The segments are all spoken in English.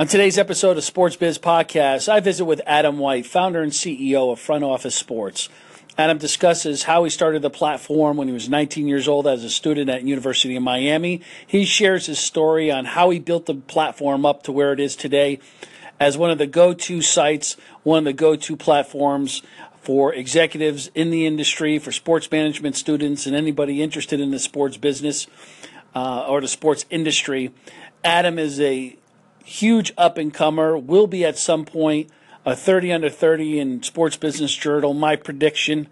On today's episode of Sports Biz Podcast, I visit with Adam White, founder and CEO of Front Office Sports. Adam discusses how he started the platform when he was 19 years old as a student at University of Miami. He shares his story on how he built the platform up to where it is today as one of the go-to sites, one of the go-to platforms for executives in the industry, for sports management students, and anybody interested in the sports business uh, or the sports industry. Adam is a huge up and comer, will be at some point a 30 under 30 in Sports Business Journal. My prediction.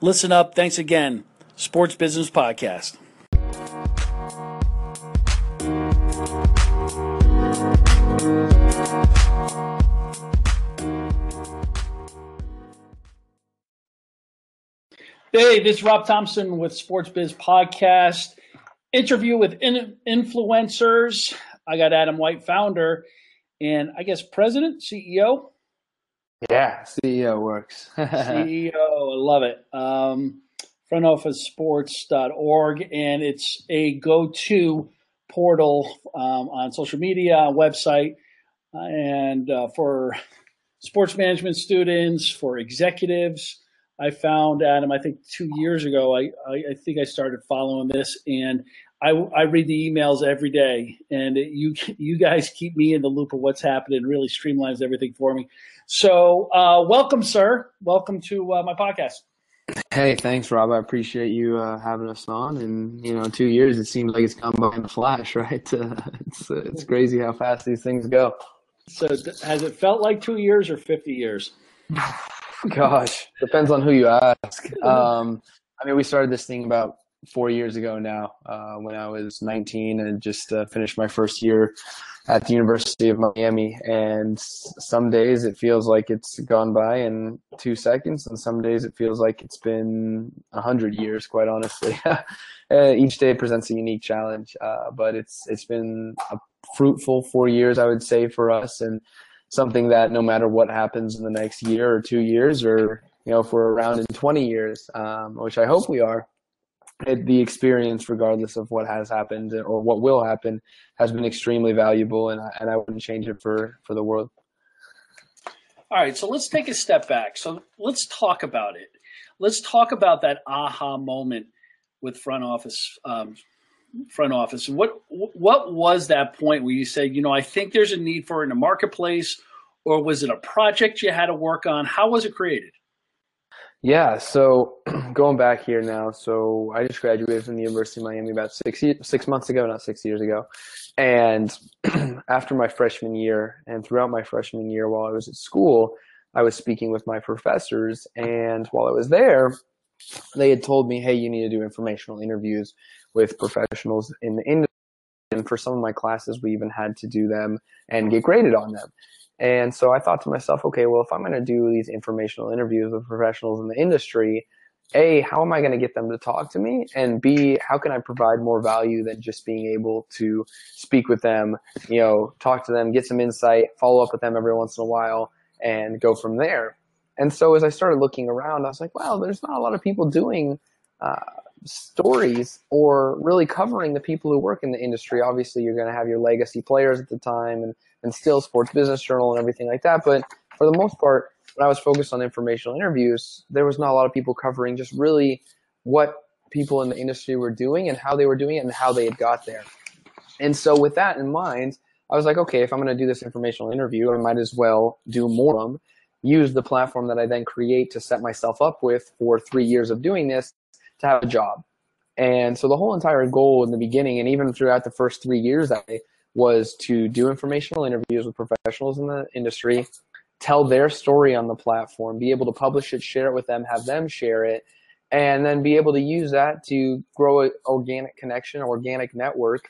Listen up. Thanks again. Sports Business Podcast. Hey, this is Rob Thompson with Sports Biz Podcast. Interview with in- influencers. I got Adam White, founder, and I guess president, CEO. Yeah, CEO works. CEO, I love it. Um, frontofficesports.org, and it's a go-to portal um, on social media, website, and uh, for sports management students, for executives. I found Adam, I think two years ago, I, I, I think I started following this, and I, I read the emails every day, and it, you you guys keep me in the loop of what's happening. Really streamlines everything for me. So, uh, welcome, sir. Welcome to uh, my podcast. Hey, thanks, Rob. I appreciate you uh, having us on. And you know, two years it seems like it's gone by in a flash, right? it's it's crazy how fast these things go. So, has it felt like two years or fifty years? Gosh, depends on who you ask. Um, I mean, we started this thing about four years ago now uh, when I was 19 and just uh, finished my first year at the University of Miami. And some days it feels like it's gone by in two seconds, and some days it feels like it's been a hundred years. Quite honestly, uh, each day presents a unique challenge, uh, but it's it's been a fruitful four years, I would say, for us, and something that no matter what happens in the next year or two years, or you know, if we're around in 20 years, um, which I hope we are, the experience, regardless of what has happened or what will happen, has been extremely valuable, and I, and I wouldn't change it for for the world. All right, so let's take a step back. So let's talk about it. Let's talk about that aha moment with front office. Um, front office. What what was that point where you said, you know, I think there's a need for it in the marketplace, or was it a project you had to work on? How was it created? Yeah, so going back here now, so I just graduated from the University of Miami about six six months ago, not six years ago, and after my freshman year and throughout my freshman year while I was at school, I was speaking with my professors, and while I was there, they had told me, "Hey, you need to do informational interviews with professionals in the industry." And for some of my classes, we even had to do them and get graded on them. And so I thought to myself, okay, well, if I'm going to do these informational interviews with professionals in the industry, A, how am I going to get them to talk to me? And B, how can I provide more value than just being able to speak with them, you know, talk to them, get some insight, follow up with them every once in a while, and go from there? And so as I started looking around, I was like, wow, there's not a lot of people doing uh, stories or really covering the people who work in the industry. Obviously, you're going to have your legacy players at the time and and still Sports Business Journal and everything like that. But for the most part, when I was focused on informational interviews, there was not a lot of people covering just really what people in the industry were doing and how they were doing it and how they had got there. And so with that in mind, I was like, okay, if I'm going to do this informational interview, I might as well do more of them, use the platform that I then create to set myself up with for three years of doing this to have a job. And so the whole entire goal in the beginning and even throughout the first three years I was to do informational interviews with professionals in the industry, tell their story on the platform, be able to publish it, share it with them, have them share it, and then be able to use that to grow an organic connection, organic network,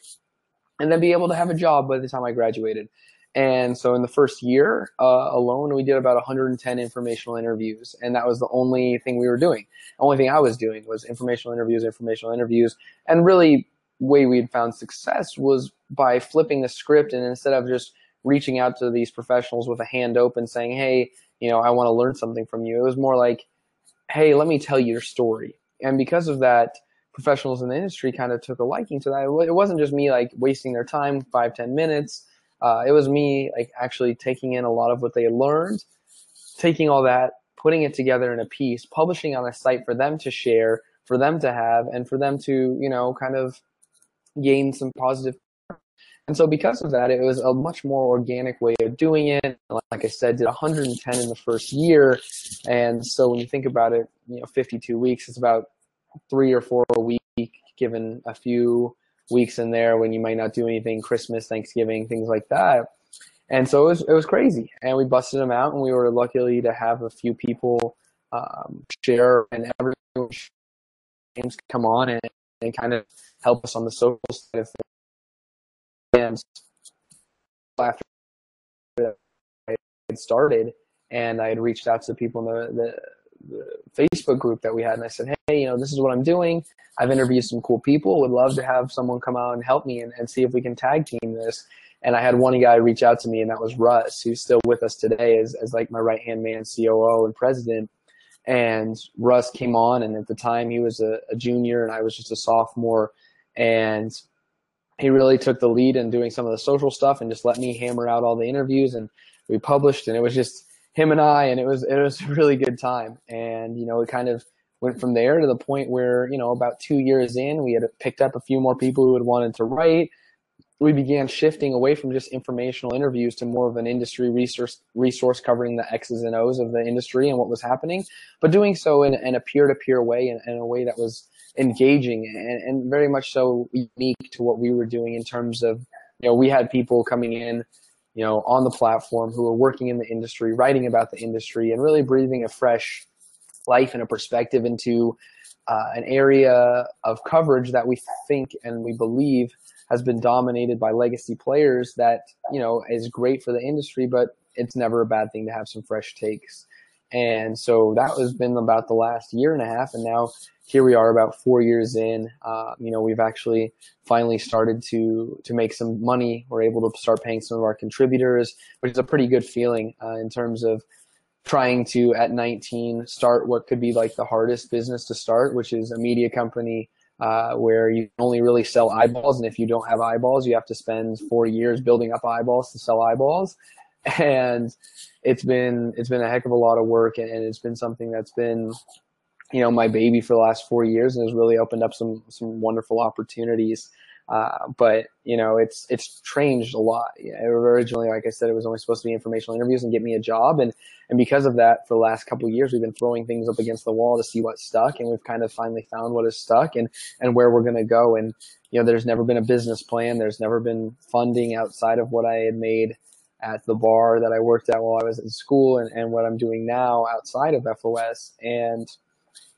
and then be able to have a job by the time I graduated. And so in the first year uh, alone, we did about 110 informational interviews, and that was the only thing we were doing. The only thing I was doing was informational interviews, informational interviews, and really way we had found success was by flipping the script and instead of just reaching out to these professionals with a hand open saying, hey, you know, I want to learn something from you. It was more like, hey, let me tell you your story. And because of that, professionals in the industry kind of took a liking to that. It wasn't just me like wasting their time, five, ten minutes. Uh, it was me like actually taking in a lot of what they learned, taking all that, putting it together in a piece, publishing on a site for them to share, for them to have, and for them to you know kind of gain some positive. And so because of that, it was a much more organic way of doing it. Like I said, did 110 in the first year, and so when you think about it, you know, 52 weeks is about three or four a week, given a few weeks in there when you might not do anything, Christmas, Thanksgiving, things like that. And so it was it was crazy, and we busted them out, and we were lucky to have a few people um, share and everyone James come on and, and kind of help us on the social side of things. And after I had started, and I had reached out to people in the, the Facebook group that we had, and I said, hey, you know, this is what I'm doing. I've interviewed some cool people. Would love to have someone come out and help me and, and see if we can tag team this. And I had one guy reach out to me, and that was Russ, who's still with us today as, as like my right hand man, COO, and president. And Russ came on, and at the time he was a, a junior, and I was just a sophomore. And he really took the lead in doing some of the social stuff and just let me hammer out all the interviews. And we published, and it was just him and I, and it was it was a really good time. And you know, it kind of went from there to the point where you know about two years in, we had picked up a few more people who had wanted to write we began shifting away from just informational interviews to more of an industry resource resource covering the X's and O's of the industry and what was happening, but doing so in, in a peer-to-peer way and in, in, a way that was engaging and, and very much so unique to what we were doing in terms of, you know, we had people coming in, you know, on the platform who are working in the industry, writing about the industry and really breathing a fresh life and a perspective into uh, an area of coverage that we think and we believe has been dominated by legacy players that you know is great for the industry, but it's never a bad thing to have some fresh takes. And so that has been about the last year and a half, and now here we are about four years in. Uh, you know, we've actually finally started to to make some money. We're able to start paying some of our contributors, which is a pretty good feeling uh, in terms of trying to at 19 start what could be like the hardest business to start, which is a media company uh, where you only really sell eyeballs, and if you don't have eyeballs, you have to spend four years building up eyeballs to sell eyeballs. And it's been it's been a heck of a lot of work, and, and it's been something that's been you know my baby for the last four years, and has really opened up some some wonderful opportunities. Uh, but you know, it's it's changed a lot. originally, like I said, it was only supposed to be informational interviews and get me a job, and and because of that, for the last couple years, we've been throwing things up against the wall to see what stuck, and we've kind of finally found what is stuck and and where we're going to go. And you know, there's never been a business plan. There's never been funding outside of what I had made at the bar that I worked at while I was in school, and and what I'm doing now outside of FOS. And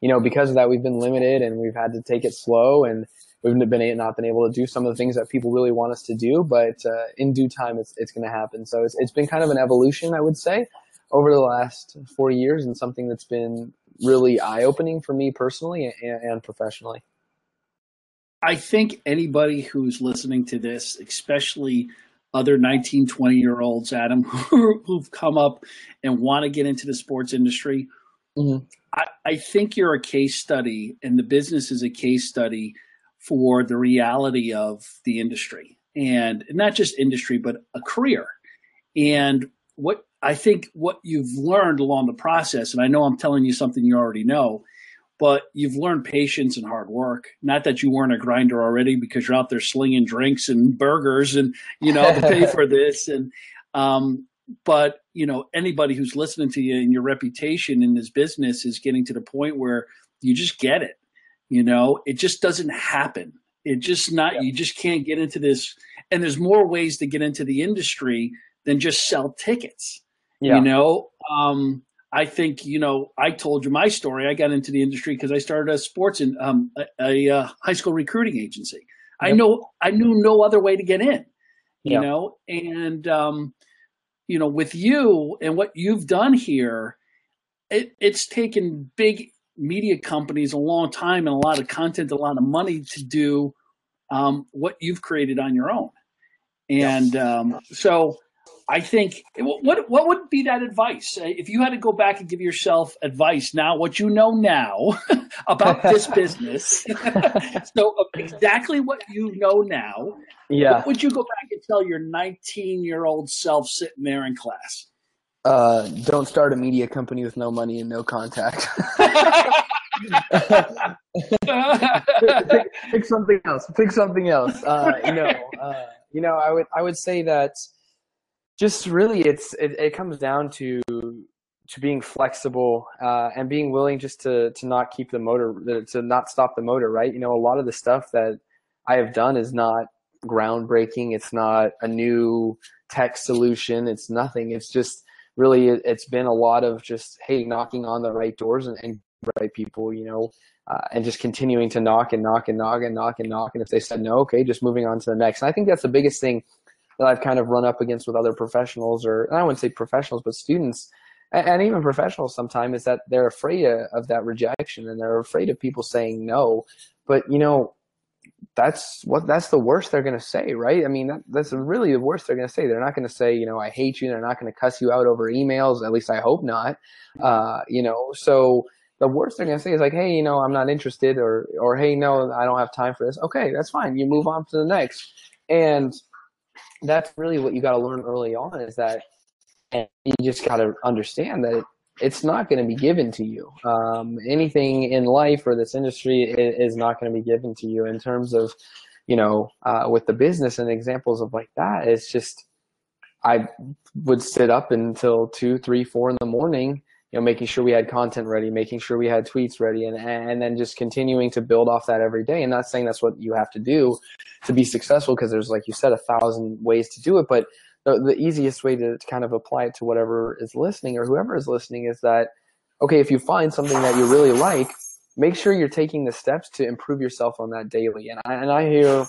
you know, because of that, we've been limited, and we've had to take it slow and we've been not been able to do some of the things that people really want us to do, but uh, in due time, it's it's going to happen. So it's it's been kind of an evolution, I would say, over the last four years, and something that's been really eye opening for me personally and, and professionally. I think anybody who's listening to this, especially other 19, 20 year olds, Adam, who've come up and want to get into the sports industry, mm-hmm. I, I think you're a case study, and the business is a case study for the reality of the industry and not just industry, but a career. And what I think what you've learned along the process, and I know I'm telling you something you already know, but you've learned patience and hard work. Not that you weren't a grinder already because you're out there slinging drinks and burgers and, you know, to pay for this. And, um, but, you know, anybody who's listening to you and your reputation in this business is getting to the point where you just get it you know, it just doesn't happen. It just not, yeah. you just can't get into this. And there's more ways to get into the industry than just sell tickets. Yeah. You know, um, I think, you know, I told you my story. I got into the industry because I started a sports and um, a, a, a, high school recruiting agency. Yep. I know I knew no other way to get in, you yep. know, and um, you know, with you and what you've done here, it, it's taken big media companies a long time and a lot of content, a lot of money to do um, what you've created on your own. And um, so I think what what would be that advice uh, if you had to go back and give yourself advice now, what you know now about this business? so uh, exactly what you know now. Yeah. What would you go back and tell your 19 year old self sitting there in class? Uh, don't start a media company with no money and no contact. pick, pick, something else. Pick something else. Uh, you know, uh, you know, I would I would say that just really it's it, it comes down to to being flexible uh, and being willing just to to not keep the motor to not stop the motor. Right. You know, a lot of the stuff that I have done is not groundbreaking. It's not a new tech solution. It's nothing. It's just really it's been a lot of just hey knocking on the right doors and, and right people. You know, uh, and just continuing to knock and knock and knock and knock and knock. And if they said no, okay, just moving on to the next. And I think that's the biggest thing that I've kind of run up against with other professionals, or I wouldn't say professionals, but students, and, and even professionals sometimes, is that they're afraid of, of that rejection and they're afraid of people saying no. But you know, that's what that's the worst they're going to say, right? I mean, that, that's really the worst they're going to say. They're not going to say, you know, I hate you. They're not going to cuss you out over emails. At least I hope not. Uh, you know, so the worst they're gonna say is like, hey, you know, I'm not interested, or or hey, no, I don't have time for this. Okay, that's fine. You move on to the next, and that's really what you got to learn early on is that, you just got to understand that it's not going to be given to you. Um, anything in life or this industry is, not going to be given to you in terms of, you know, uh, with the business and examples of like that. It's just I would sit up until two, three, four in the morning you know, making sure we had content ready, making sure we had tweets ready, and and then just continuing to build off that every day. And not saying that's what you have to do to be successful, because there's, like you said, a thousand ways to do it. But the, the easiest way to, to kind of apply it to whatever is listening or whoever is listening is that, okay, if you find something that you really like, make sure you're taking the steps to improve yourself on that daily. And I, and I hear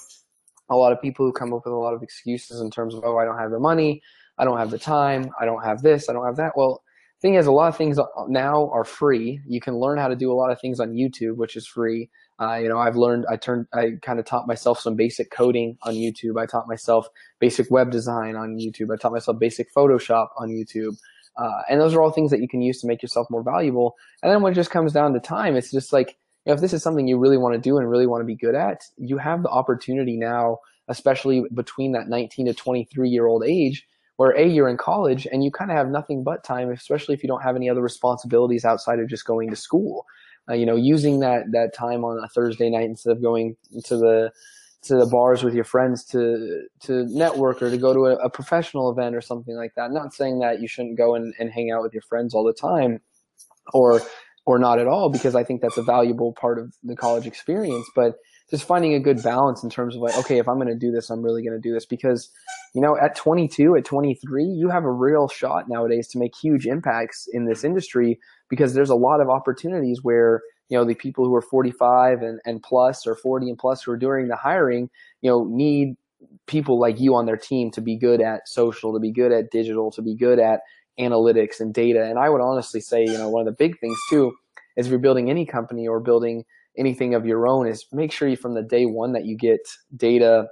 a lot of people who come up with a lot of excuses in terms of, oh, I don't have the money, I don't have the time, I don't have this, I don't have that. Well, thing is, a lot of things now are free. You can learn how to do a lot of things on YouTube, which is free. Uh, you know, I've learned, I turned, I kind of taught myself some basic coding on YouTube. I taught myself basic web design on YouTube. I taught myself basic Photoshop on YouTube. Uh, and those are all things that you can use to make yourself more valuable. And then when it just comes down to time, it's just like, you know, if this is something you really want to do and really want to be good at, you have the opportunity now, especially between that 19 to 23 year old age, where a you're in college and you kind of have nothing but time especially if you don't have any other responsibilities outside of just going to school. Uh, you know using that that time on a thursday night instead of going to the to the bars with your friends to to network or to go to a, a professional event or something like that. Not saying that you shouldn't go and, and hang out with your friends all the time or or not at all because i think that's a valuable part of the college experience but just finding a good balance in terms of like, okay, if I'm going to do this, I'm really going to do this because, you know, at 22, at 23, you have a real shot nowadays to make huge impacts in this industry because there's a lot of opportunities where, you know, the people who are 45 and, and plus or 40 and plus who are doing the hiring, you know, need people like you on their team to be good at social, to be good at digital, to be good at analytics and data. And I would honestly say, you know, one of the big things too is if you're building any company or building anything of your own is make sure you from the day one that you get data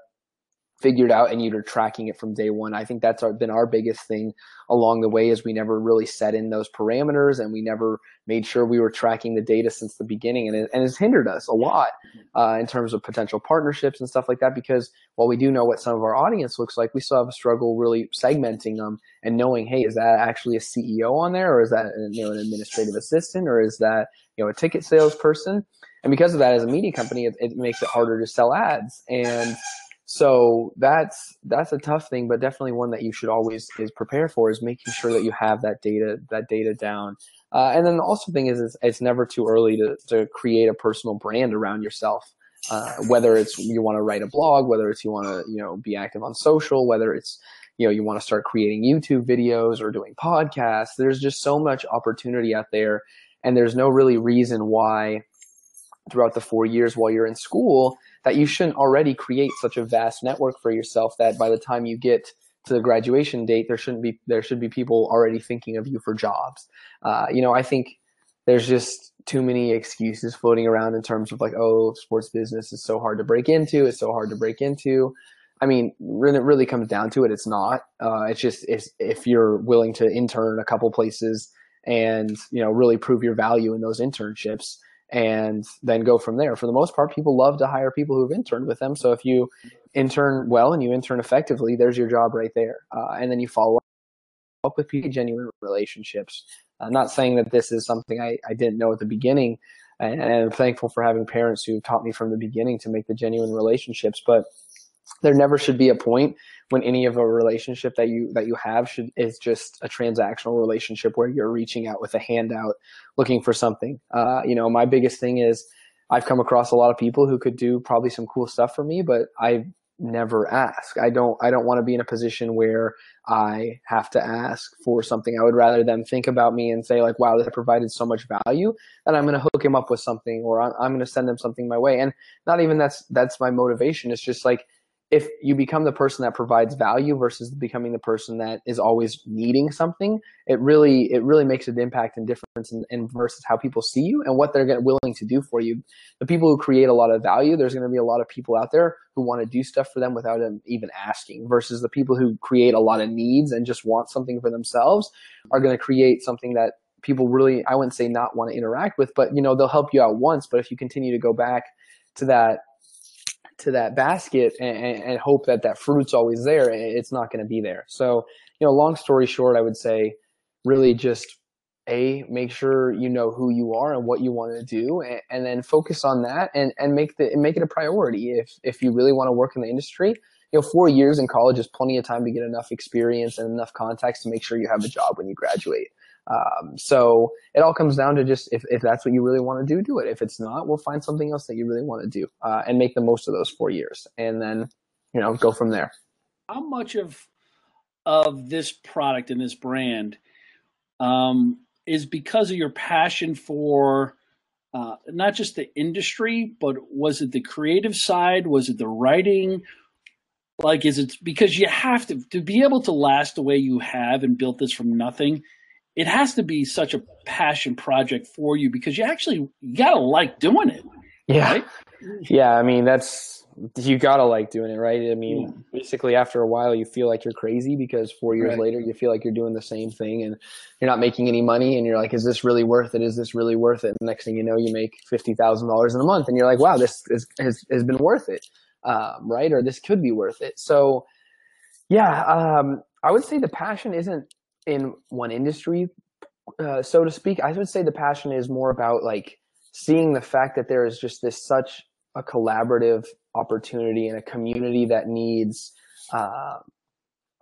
figured out and you're tracking it from day one. I think that's our, been our biggest thing along the way is we never really set in those parameters and we never made sure we were tracking the data since the beginning and, it, and it's hindered us a lot uh, in terms of potential partnerships and stuff like that because while we do know what some of our audience looks like, we still have a struggle really segmenting them and knowing, hey, is that actually a CEO on there or is that you know, an administrative assistant or is that you know a ticket salesperson? And because of that, as a media company, it, it makes it harder to sell ads and so that's that's a tough thing, but definitely one that you should always is prepare for is making sure that you have that data that data down. Uh, and then the also thing is, it's never too early to, to create a personal brand around yourself. Uh, whether it's you want to write a blog, whether it's you want to you know be active on social, whether it's you know you want to start creating YouTube videos or doing podcasts. There's just so much opportunity out there, and there's no really reason why throughout the four years while you're in school that you shouldn't already create such a vast network for yourself that by the time you get to the graduation date, there shouldn't be there should be people already thinking of you for jobs. Uh, you know, I think there's just too many excuses floating around in terms of like, oh, sports business is so hard to break into. It's so hard to break into. I mean, when it really comes down to it, it's not. Uh, it's just if, if you're willing to intern a couple places and you know really prove your value in those internships and then go from there. For the most part, people love to hire people who've interned with them. So if you intern well and you intern effectively, there's your job right there. Uh, and then you follow up with people, genuine relationships. I'm not saying that this is something I, I didn't know at the beginning, and, and I'm thankful for having parents who taught me from the beginning to make the genuine relationships. But there never should be a point when any of a relationship that you that you have should is just a transactional relationship where you're reaching out with a handout looking for something. Uh, you know my biggest thing is i've come across a lot of people who could do probably some cool stuff for me but i never ask. I don't i don't want to be in a position where i have to ask for something. I would rather them think about me and say like wow that provided so much value that i'm going to hook him up with something or i'm, I'm going to send them something my way. And not even that's that's my motivation. It's just like if you become the person that provides value versus becoming the person that is always needing something, it really it really makes an impact and difference in, in versus how people see you and what they're willing to do for you. The people who create a lot of value, there's going to be a lot of people out there who want to do stuff for them without them even asking. Versus the people who create a lot of needs and just want something for themselves are going to create something that people really I wouldn't say not want to interact with, but you know they'll help you out once. But if you continue to go back to that to that basket and, and hope that that fruit's always there, it's not going to be there. So, you know, long story short, I would say really just a make sure you know who you are and what you want to do and, and, then focus on that and, and make the make it a priority if if you really want to work in the industry you know four years in college is plenty of time to get enough experience and enough contacts to make sure you have a job when you graduate um, so it all comes down to just if, if that's what you really want to do, do it. If it's not, we'll find something else that you really want to do uh, and make the most of those four years, and then you know go from there. How much of of this product and this brand um, is because of your passion for uh, not just the industry, but was it the creative side? Was it the writing? Like, is it because you have to to be able to last the way you have and built this from nothing? It has to be such a passion project for you because you actually you gotta like doing it. Yeah. Right? Yeah, I mean that's you gotta like doing it, right? I mean, yeah. basically after a while you feel like you're crazy because four years right. later you feel like you're doing the same thing and you're not making any money and you're like, is this really worth it? Is this really worth it? And next thing you know, you make fifty thousand dollars in a month and you're like, wow, this is, has has been worth it, um, right? Or this could be worth it. So, yeah, um, I would say the passion isn't in one industry, uh, so to speak. I would say the passion is more about like seeing the fact that there is just this such a collaborative opportunity and a community that needs uh,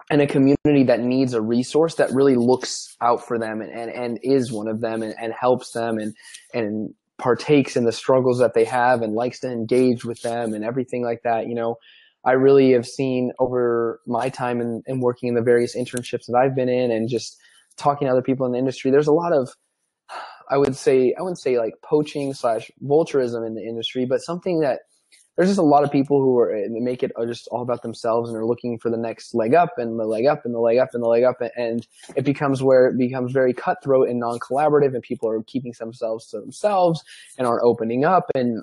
and a community that needs a resource that really looks out for them and, and, and is one of them and, and helps them and and partakes in the struggles that they have and likes to engage with them and everything like that you know I really have seen over my time in, in working in the various internships that I've been in and just talking to other people in the industry, there's a lot of, I would say, I wouldn't say like poaching slash vulturism in the industry, but something that there's just a lot of people who are make it just all about themselves and are looking for the next leg up and the leg up and the leg up and the leg up and it becomes where it becomes very cutthroat and non-collaborative and people are keeping themselves to themselves and aren't opening up and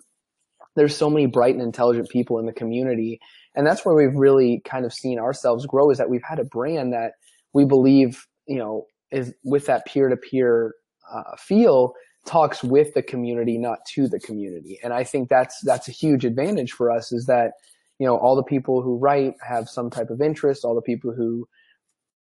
there's so many bright and intelligent people in the community and that's where we've really kind of seen ourselves grow is that we've had a brand that we believe you know is with that peer-to-peer uh, feel talks with the community not to the community. And i think that's that's a huge advantage for us is that you know all the people who write have some type of interest. All the people who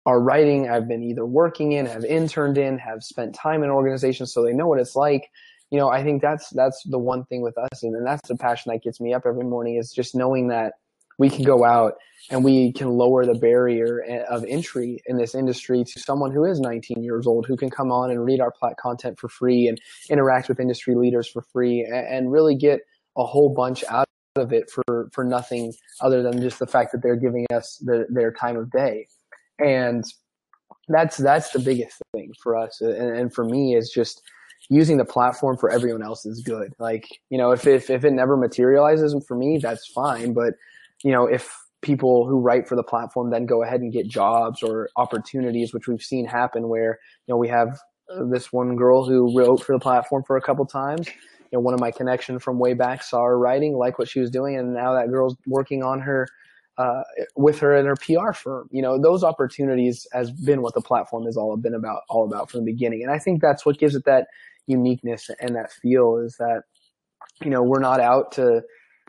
are writing I've been either working in have interned in have spent time in organizations so they know what it's like. You know i think that's that's the one thing with us and, and that's the passion that gets me up every morning is just knowing that we can go out and we can lower the barrier eh, of entry in this industry to someone who is 19 years old who can come on and read our plat content for free and interact with industry leaders for free and really get a whole bunch out of it for for nothing other than just the fact that they're giving us the, their time of day. And that's that's the biggest thing for us and, and for me is just using the platform for everyone else is good. Like you know if, if if it never materializes for me that's fine but you know, if people who write for the platform then go ahead and get jobs or opportunities, which we've seen happen where, you know, we have this one girl who wrote for the platform for a couple times. You know, one of my connection from way back saw her writing, like what she was doing, and now that girl's working on her uh, with her in her PR firm. You know, those opportunities has been what the platform has all been about, all about from the beginning. And I think that's what gives it that uniqueness and that feel is that, you know, we're not out to,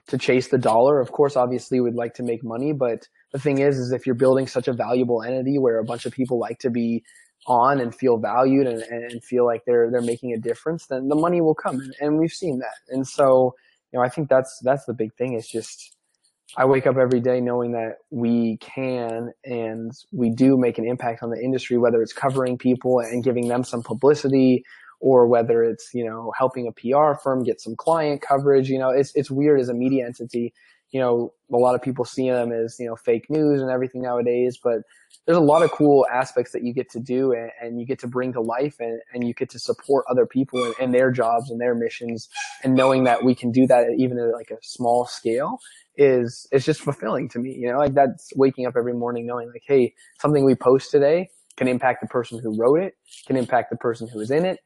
to chase the dollar. Of course, obviously we'd like to make money, but the thing is, is if you're building such a valuable entity where a bunch of people like to be on and feel valued and, and feel like they're, they're making a difference, then the money will come. And, and we've seen that. And so, you know, I think that's, that's the big thing is just, I wake up every day knowing that we can and we do make an impact on the industry, whether it's covering people and giving them some publicity or whether it's, you know, helping a PR firm get some client coverage. You know, it's, it's weird as a media entity. You know, a lot of people see them as, you know, fake news and everything nowadays, but there's a lot of cool aspects that you get to do and, and you get to bring to life and, and you get to support other people and, and their jobs and their missions and knowing that we can do that even at like a small scale is is just fulfilling to me. You know, like that's waking up every morning knowing like, hey, something we post today can impact the person who wrote it, can impact the person who is in it,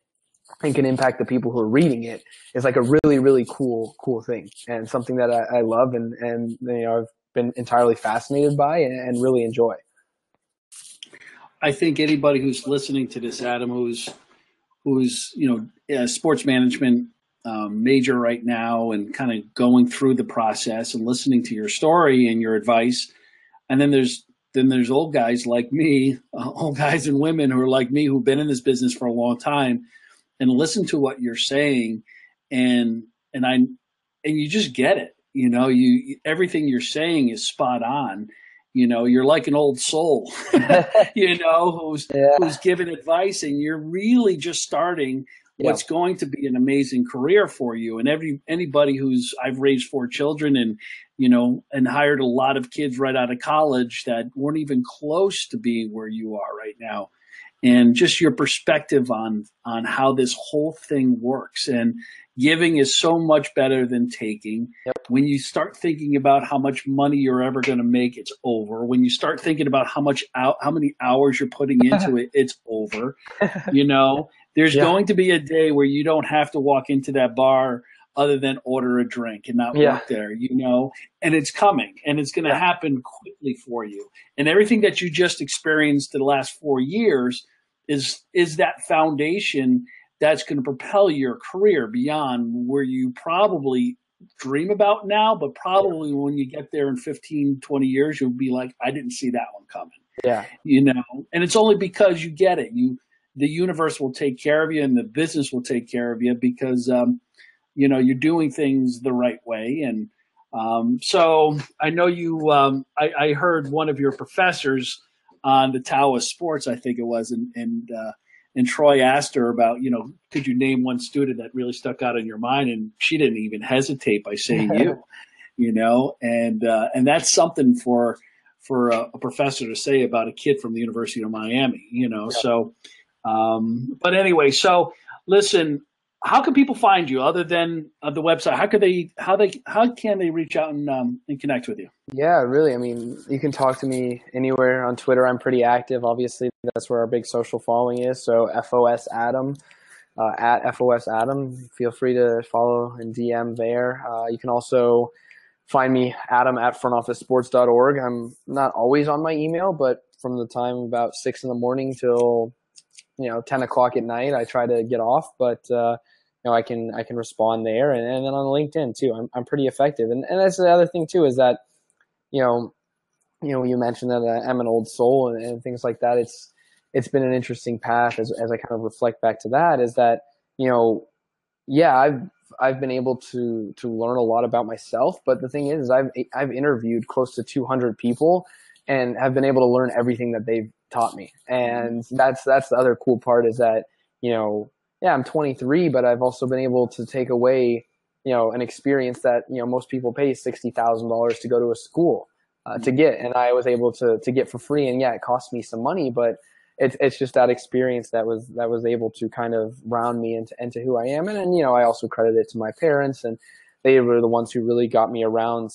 and can impact the people who are reading. It's like a really, really cool, cool thing and something that I, I love and and you know I've been entirely fascinated by and, and really enjoy. I think anybody who's listening to this, Adam, who's who's you know sports management um, major right now and kind of going through the process and listening to your story and your advice. And then there's then there's old guys like me, uh, old guys and women who are like me who've been in this business for a long time and listen to what you're saying and and I and you just get it. You know, you everything you're saying is spot on. You know, you're like an old soul, you know, who's yeah. who's giving advice and you're really just starting what's going to be an amazing career for you. And every anybody who's I've raised four children and you know and hired a lot of kids right out of college that weren't even close to being where you are right now. And just your perspective on on how this whole thing works and giving is so much better than taking. Yep. When you start thinking about how much money you're ever going to make, it's over. When you start thinking about how much out, how many hours you're putting into it, it's over. You know, there's yeah. going to be a day where you don't have to walk into that bar other than order a drink and not yeah. work there, you know, and it's coming and it's going to yeah. happen quickly for you. And everything that you just experienced the last four years is, is that foundation that's going to propel your career beyond where you probably dream about now, but probably yeah. when you get there in 15, 20 years, you'll be like, I didn't see that one coming. Yeah. You know, and it's only because you get it. You, the universe will take care of you and the business will take care of you because um, you know you're doing things the right way. And um, so i know you um, I, I, heard one of your professors on the tao of sports i think it was and and, uh, and troy asked her about you know could you name one student that really stuck out in your mind? And she didn't even hesitate by saying you you know? And uh, and that's something for for a, a, professor to say about a kid from the university of miami you know? Yeah. so um, but anyway, so listen, how can people find you other than uh, the website? How could they how they how can they reach out and um, and connect with you? Yeah, really. I mean, you can talk to me anywhere on Twitter. I'm pretty active. Obviously, that's where our big social following is. So FOS Adam uh, at FOS Adam. Feel free to follow and DM there. Uh, you can also find me Adam at frontofficesports.org. I'm not always on my email, but from the time about six in the morning till you know 10 o'clock at night i try to get off but uh, you know i can i can respond there. And, and then on linkedin too i'm, I'm pretty effective. And, and that's the other thing too is that you know you know you mentioned that i'm an old soul and, and things like that. It's it's been an interesting path as, as i kind of reflect back to that is that you know yeah i've I've been able to to learn a lot about myself, but the thing is, I've I've interviewed close to 200 people and have been able to learn everything that they've taught me. And that's that's the other cool part is that, you know, yeah, I'm 23, but I've also been able to take away, you know, an experience that, you know, most people pay $60,000 to go to a school uh, to get. And I was able to, to get for free. And yeah, it cost me some money, but it's, it's just that experience that was, that was able to kind of round me into, into who I am. And, and, you know, I also credit it to my parents and they were the ones who really got me around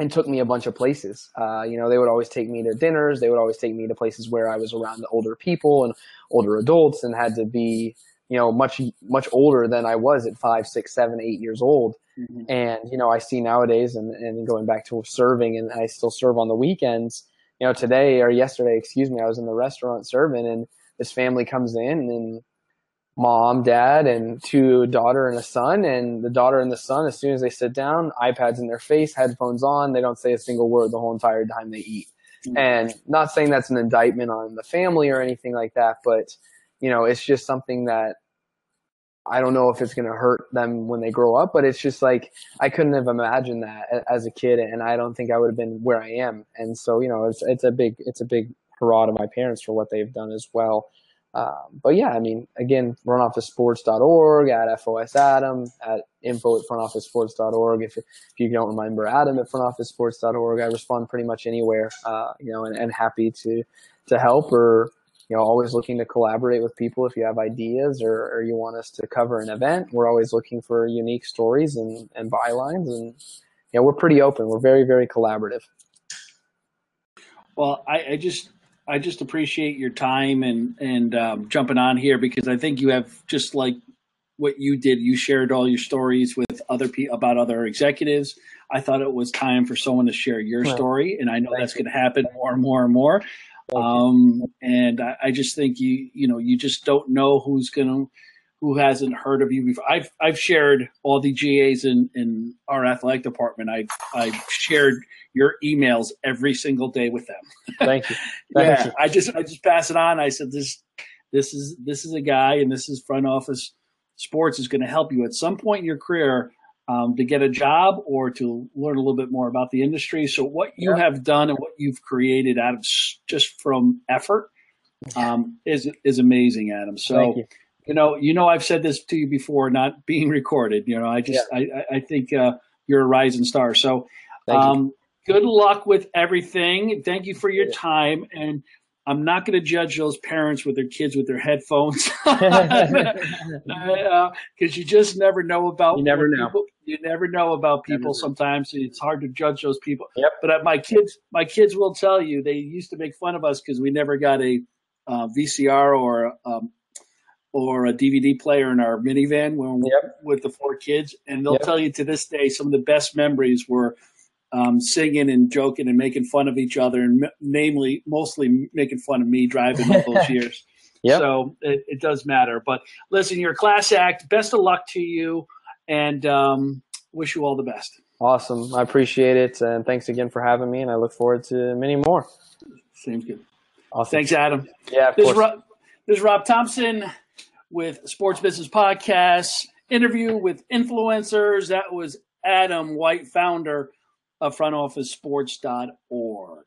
and took me a bunch of places. Uh, you know, they would always take me to dinners. They would always take me to places where I was around older people and older adults and had to be, you know, much much older than I was at five, six, seven, eight years old. Mm-hmm. And you know, I see nowadays, and and going back to serving, and I still serve on the weekends. You know, today or yesterday, excuse me, I was in the restaurant serving, and this family comes in, and mom, dad, and two daughter and a son. And the daughter and the son, as soon as they sit down, iPads in their face, headphones on, they don't say a single word the whole entire time they eat. Mm-hmm. And not saying that's an indictment on the family or anything like that, but you know, it's just something that I don't know if it's going to hurt them when they grow up, but it's just like I couldn't have imagined that as a kid, and I don't think I would have been where I am. And so, you know, it's it's a big it's a big hurrah to my parents for what they've done as well. Um, but yeah, I mean, again, frontofficesports.org, at FOS Adam, at info at frontofficesports.org. If, if you don't remember Adam at frontofficesports.org, I respond pretty much anywhere, uh, you know, and, and happy to, to help or, you know, always looking to collaborate with people if you have ideas or, or you want us to cover an event. We're always looking for unique stories and, and bylines and, you know, we're pretty open. We're very, very collaborative. Well, I, I just I just appreciate your time and and um, jumping on here because I think you have just like what you did. You shared all your stories with other people about other executives. I thought it was time for someone to share your story, and I know that's going to happen more and more and more. Um, and I, I, just think you you know you just don't know who's going to who hasn't heard of you before. I've I've shared all the GAs in, in our athletic department. I I've shared your emails every single day with them. Thank you. Thank yeah, you. I just I just pass it on. I said this this is this is a guy and this is front office sports is going to help you at some point in your career um, to get a job or to learn a little bit more about the industry. So what you yeah. have done and what you've created out of just from effort um, is is amazing, Adam. So you know, you know, I've said this to you before, not being recorded. You know, I just, yeah. I, I think uh, you're a rising star. So, um, good luck with everything. Thank you for your yeah. time. And I'm not going to judge those parents with their kids with their headphones because uh, you just never know about. You never know. People, you never know about people. Sometimes it's hard to judge those people. Yep. But uh, my kids, my kids will tell you they used to make fun of us because we never got a uh, VCR or um, or a DVD player in our minivan when yep. with the four kids, and they'll yep. tell you to this day some of the best memories were um, singing and joking and making fun of each other, and m- namely, mostly making fun of me driving all those years. Yep. So it, it, does matter. But listen, you're a class act. Best of luck to you, and um, wish you all the best. Awesome. I appreciate it, and thanks again for having me. And I look forward to many more. Seems good. Awesome. Thanks, Adam. Yeah, of this course. Rob, this is Rob Thompson with Sports Business Podcasts, interview with influencers. That was Adam White, founder of frontofficesports.org.